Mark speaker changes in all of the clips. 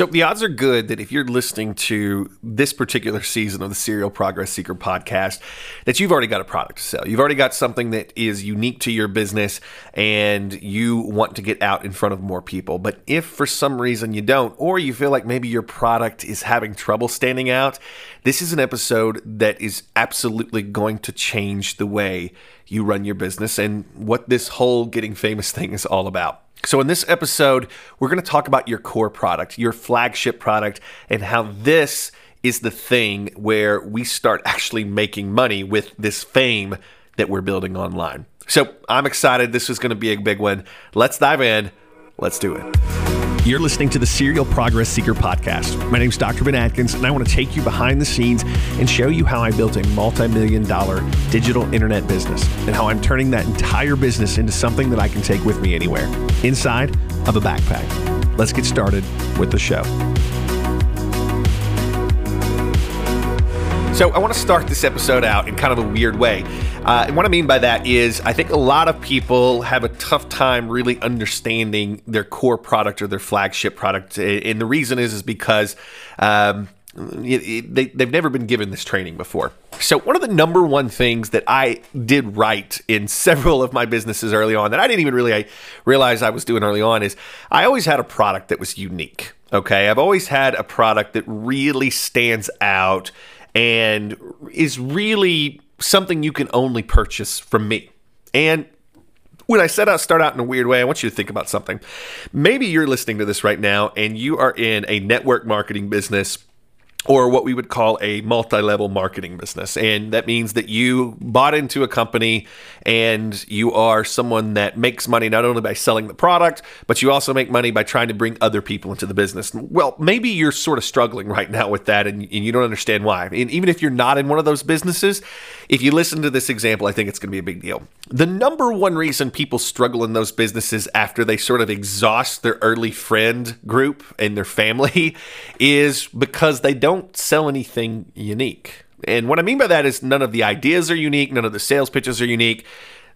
Speaker 1: So the odds are good that if you're listening to this particular season of the Serial Progress Seeker podcast, that you've already got a product to sell. You've already got something that is unique to your business and you want to get out in front of more people. But if for some reason you don't, or you feel like maybe your product is having trouble standing out, this is an episode that is absolutely going to change the way you run your business and what this whole getting famous thing is all about. So, in this episode, we're going to talk about your core product, your flagship product, and how this is the thing where we start actually making money with this fame that we're building online. So, I'm excited. This is going to be a big one. Let's dive in. Let's do it. You're listening to the Serial Progress Seeker podcast. My name is Dr. Ben Adkins, and I want to take you behind the scenes and show you how I built a multi million dollar digital internet business and how I'm turning that entire business into something that I can take with me anywhere inside of a backpack. Let's get started with the show. So, I want to start this episode out in kind of a weird way. Uh, and what I mean by that is, I think a lot of people have a tough time really understanding their core product or their flagship product. And the reason is, is because um, they, they've never been given this training before. So, one of the number one things that I did right in several of my businesses early on that I didn't even really realize I was doing early on is I always had a product that was unique. Okay. I've always had a product that really stands out and is really something you can only purchase from me. And when I set out start out in a weird way, I want you to think about something. Maybe you're listening to this right now and you are in a network marketing business or what we would call a multi-level marketing business. And that means that you bought into a company and you are someone that makes money not only by selling the product but you also make money by trying to bring other people into the business. Well maybe you're sort of struggling right now with that and, and you don't understand why. And even if you're not in one of those businesses if you listen to this example i think it's going to be a big deal the number one reason people struggle in those businesses after they sort of exhaust their early friend group and their family is because they don't sell anything unique. And what I mean by that is none of the ideas are unique, none of the sales pitches are unique.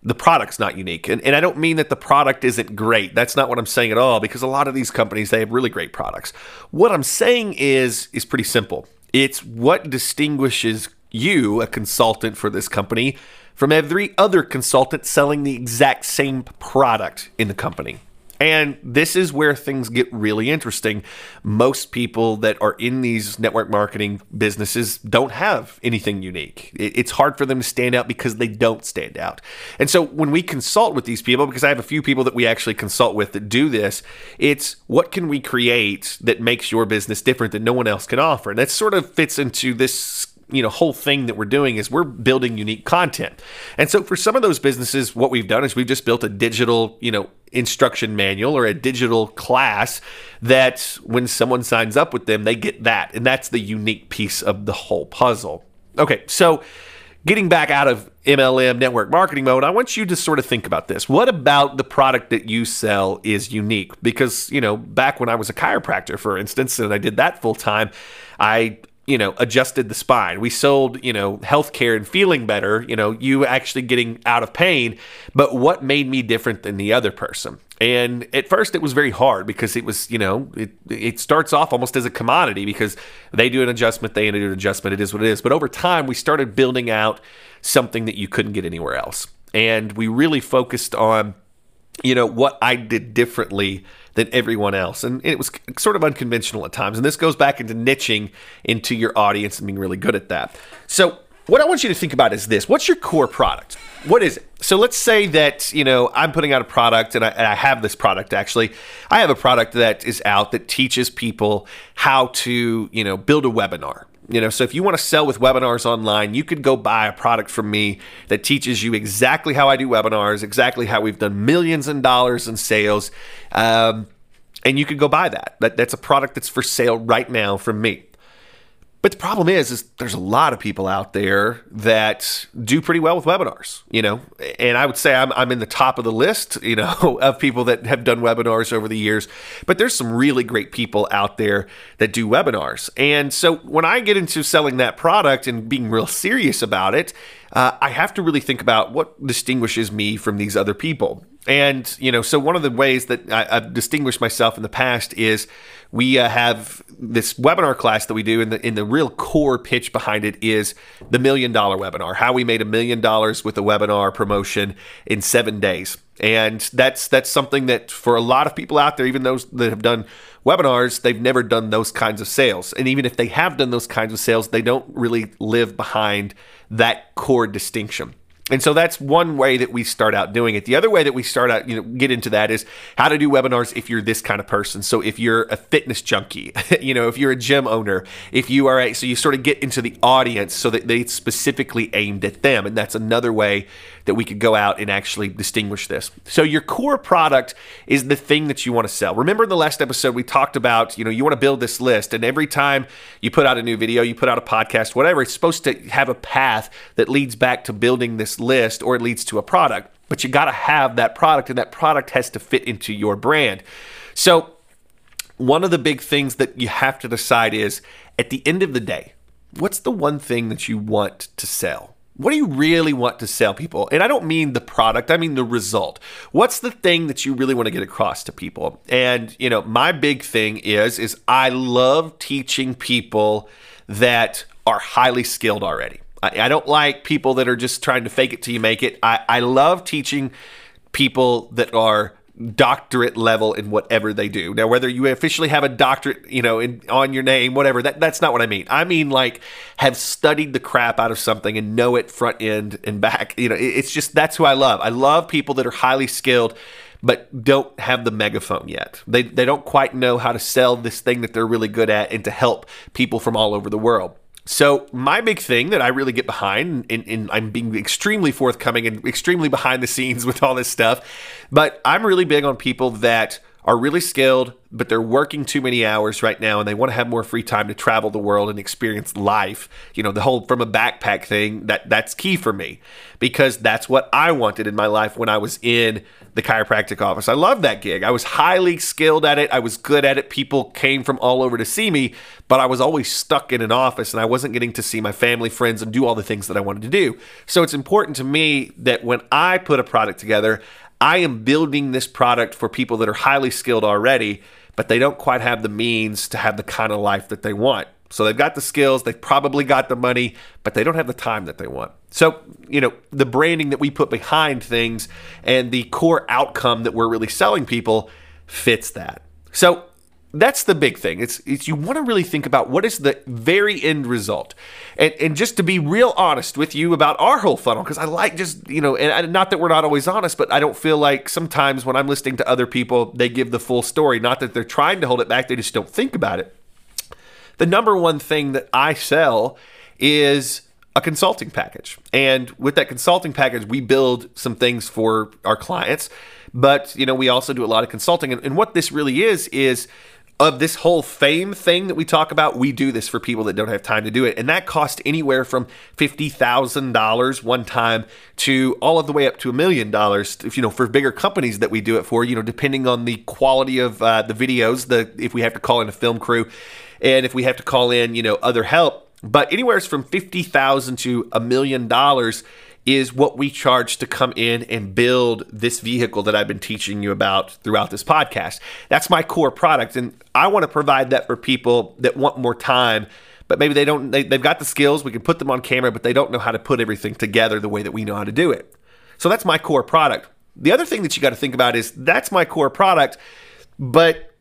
Speaker 1: The product's not unique. And, and I don't mean that the product isn't great. That's not what I'm saying at all, because a lot of these companies, they have really great products. What I'm saying is is pretty simple. It's what distinguishes you, a consultant for this company, from every other consultant selling the exact same product in the company. And this is where things get really interesting. Most people that are in these network marketing businesses don't have anything unique. It's hard for them to stand out because they don't stand out. And so when we consult with these people, because I have a few people that we actually consult with that do this, it's what can we create that makes your business different that no one else can offer? And that sort of fits into this you know whole thing that we're doing is we're building unique content. And so for some of those businesses what we've done is we've just built a digital, you know, instruction manual or a digital class that when someone signs up with them they get that. And that's the unique piece of the whole puzzle. Okay, so getting back out of MLM network marketing mode, I want you to sort of think about this. What about the product that you sell is unique? Because, you know, back when I was a chiropractor, for instance, and I did that full time, I you know, adjusted the spine. We sold, you know, healthcare and feeling better, you know, you actually getting out of pain. But what made me different than the other person? And at first it was very hard because it was, you know, it, it starts off almost as a commodity because they do an adjustment, they do an adjustment, it is what it is. But over time, we started building out something that you couldn't get anywhere else. And we really focused on, you know, what I did differently than everyone else. And it was sort of unconventional at times. And this goes back into niching into your audience and being really good at that. So, what I want you to think about is this what's your core product? What is it? So let's say that you know I'm putting out a product, and I, and I, have this product. Actually, I have a product that is out that teaches people how to you know build a webinar. You know, so if you want to sell with webinars online, you could go buy a product from me that teaches you exactly how I do webinars, exactly how we've done millions in dollars in sales, um, and you could go buy that. that. That's a product that's for sale right now from me. But the problem is, is there's a lot of people out there that do pretty well with webinars, you know, and I would say I'm, I'm in the top of the list, you know, of people that have done webinars over the years. But there's some really great people out there that do webinars. And so when I get into selling that product and being real serious about it, uh, I have to really think about what distinguishes me from these other people. And, you know, so one of the ways that I, have distinguished myself in the past is we uh, have this webinar class that we do, and the, in the real core pitch behind it is the million dollar webinar how we made a million dollars with a webinar promotion in seven days. And that's that's something that for a lot of people out there, even those that have done webinars, they've never done those kinds of sales. And even if they have done those kinds of sales, they don't really live behind that core distinction. And so that's one way that we start out doing it. The other way that we start out, you know, get into that is how to do webinars if you're this kind of person. So if you're a fitness junkie, you know, if you're a gym owner, if you are a, so you sort of get into the audience so that they specifically aimed at them. And that's another way that we could go out and actually distinguish this. So your core product is the thing that you want to sell. Remember in the last episode we talked about, you know, you want to build this list and every time you put out a new video, you put out a podcast, whatever, it's supposed to have a path that leads back to building this list or it leads to a product. But you got to have that product and that product has to fit into your brand. So one of the big things that you have to decide is at the end of the day, what's the one thing that you want to sell? What do you really want to sell people? And I don't mean the product, I mean the result. What's the thing that you really want to get across to people? And, you know, my big thing is is I love teaching people that are highly skilled already. I, I don't like people that are just trying to fake it till you make it. I, I love teaching people that are doctorate level in whatever they do. Now, whether you officially have a doctorate, you know, in, on your name, whatever, that, that's not what I mean. I mean, like, have studied the crap out of something and know it front end and back. You know, it, it's just that's who I love. I love people that are highly skilled but don't have the megaphone yet. They, they don't quite know how to sell this thing that they're really good at and to help people from all over the world. So my big thing that I really get behind, and, and, I'm being extremely forthcoming and extremely behind the scenes with all this stuff, but I'm really big on people that are really skilled, but they're working too many hours right now and they want to have more free time to travel the world and experience life. You know, the whole from a backpack thing, that that's key for me because that's what I wanted in my life when I was in the chiropractic office. I loved that gig. I was highly skilled at it. I was good at it. People came from all over to see me, but I was always stuck in an office and I wasn't getting to see my family, friends, and do all the things that I wanted to do. So it's important to me that when I put a product together, I am building this product for people that are highly skilled already, but they don't quite have the means to have the kind of life that they want. So they've got the skills, they've probably got the money, but they don't have the time that they want. So, you know, the branding that we put behind things and the core outcome that we're really selling people fits that. So, that's the big thing. It's, it's you want to really think about what is the very end result, and and just to be real honest with you about our whole funnel because I like just you know and not that we're not always honest, but I don't feel like sometimes when I'm listening to other people they give the full story. Not that they're trying to hold it back, they just don't think about it. The number one thing that I sell is a consulting package, and with that consulting package, we build some things for our clients. But you know, we also do a lot of consulting, and, and what this really is is of this whole fame thing that we talk about, we do this for people that don't have time to do it. And that cost anywhere from $50,000 one time to all of the way up to a million dollars, you know, for bigger companies that we do it for, you know, depending on the quality of uh, the videos, the if we have to call in a film crew and if we have to call in, you know, other help. But anywhere from 50,000 to a million dollars is what we charge to come in and build this vehicle that I've been teaching you about throughout this podcast. That's my core product. And I want to provide that for people that want more time, but maybe they don't, they, they've got the skills. We can put them on camera, but they don't know how to put everything together the way that we know how to do it. So that's my core product. The other thing that you got to think about is that's my core product, but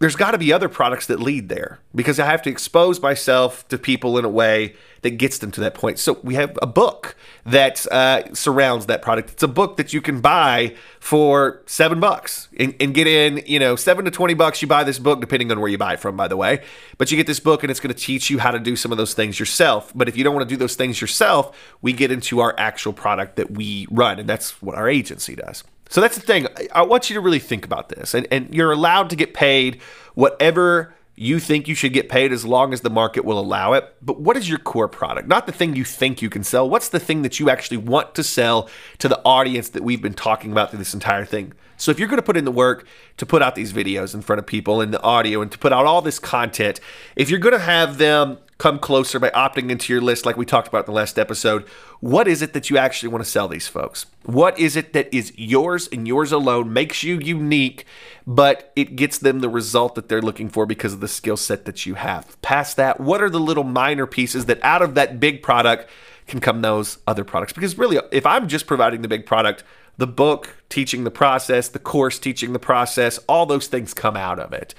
Speaker 1: there's got to be other products that lead there because I have to expose myself to people in a way that gets them to that point. So we have a book that uh, surrounds that product. It's a book that you can buy for seven bucks and, and, get in, you know, seven to 20 bucks. You buy this book, depending on where you buy it from, by the way. But you get this book and it's going to teach you how to do some of those things yourself. But if you don't want to do those things yourself, we get into our actual product that we run. And that's what our agency does. So that's the thing. I want you to really think about this. And, and you're allowed to get paid whatever you think you should get paid as long as the market will allow it. But what is your core product? Not the thing you think you can sell. What's the thing that you actually want to sell to the audience that we've been talking about through this entire thing? So if you're going to put in the work to put out these videos in front of people and the audio and to put out all this content, if you're going to have them come closer by opting into your list, like we talked about in the last episode. What is it that you actually want to sell these folks? What is it that is yours and yours alone, makes you unique, but it gets them the result that they're looking for because of the skill set that you have? Past that, what are the little minor pieces that out of that big product can come those other products? Because really, if I'm just providing the big product, the book teaching the process, the course teaching the process, all those things come out of it.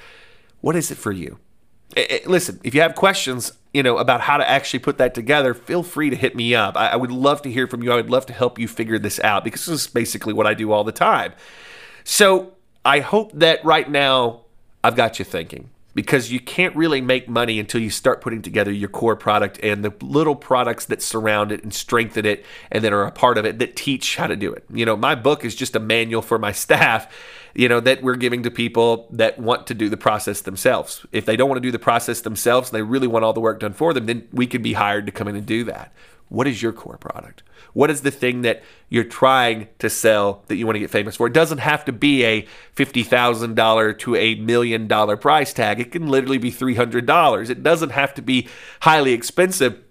Speaker 1: What is it for you? It, it, listen, if you have questions, you know, about how to actually put that together, feel free to hit me up. I, I would love to hear from you. I would love to help you figure this out because this is basically what I do all the time. So I hope that right now I've got you thinking because you can't really make money until you start putting together your core product and the little products that surround it and strengthen it and that are a part of it that teach how to do it. You know, my book is just a manual for my staff, you know, that we're giving to people that want to do the process themselves. If they don't want to do the process themselves and they really want all the work done for them, then we could be hired to come in and do that. What is your core product? What is the thing that you're trying to sell that you want to get famous for? It doesn't have to be a $50,000 to a million dollar price tag. It can literally be $300. It doesn't have to be highly expensive.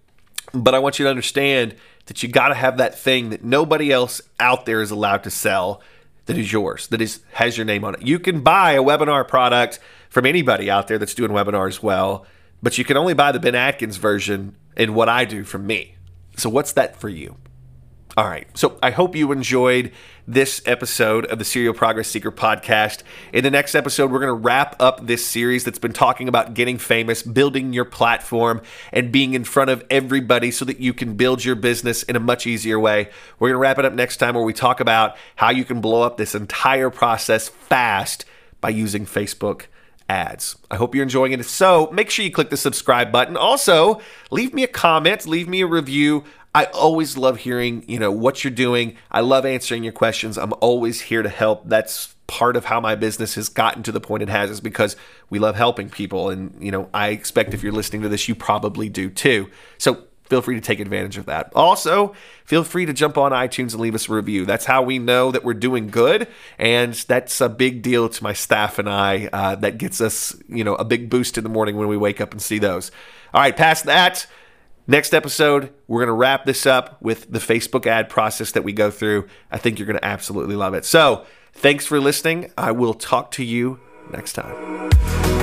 Speaker 1: But I want you to understand that you got to have that thing that nobody else out there is allowed to sell that is yours, that is has your name on it. You can buy a webinar product from anybody out there that's doing webinars well, but you can only buy the Ben Adkins version in what I do from me. So, what's that for you? All right. So, I hope you enjoyed this episode of the Serial Progress Seeker podcast. In the next episode, we're going to wrap up this series that's been talking about getting famous, building your platform, and being in front of everybody so that you can build your business in a much easier way. We're going to wrap it up next time where we talk about how you can blow up this entire process fast by using Facebook ads. I hope you're enjoying it. If So make sure you click the subscribe button. Also, leave me a comment, leave me a review. I always love hearing, you know, what you're doing. I love answering your questions. I'm always here to help. That's part of how my business has gotten to the point it has is because we love helping people and, you know, I expect if you're listening to this you probably do too. So feel free to take advantage of that. Also, feel free to jump on iTunes and leave us a review. That's how we know that we're doing good, and that's a big deal to my staff and I. Uh, that gets us, you know, a big boost in the morning when we wake up and see those. All right, past that. Next episode, we're going to wrap this up with the Facebook ad process that we go through. I think you're going to absolutely love it. So, thanks for listening. I will talk to you next time.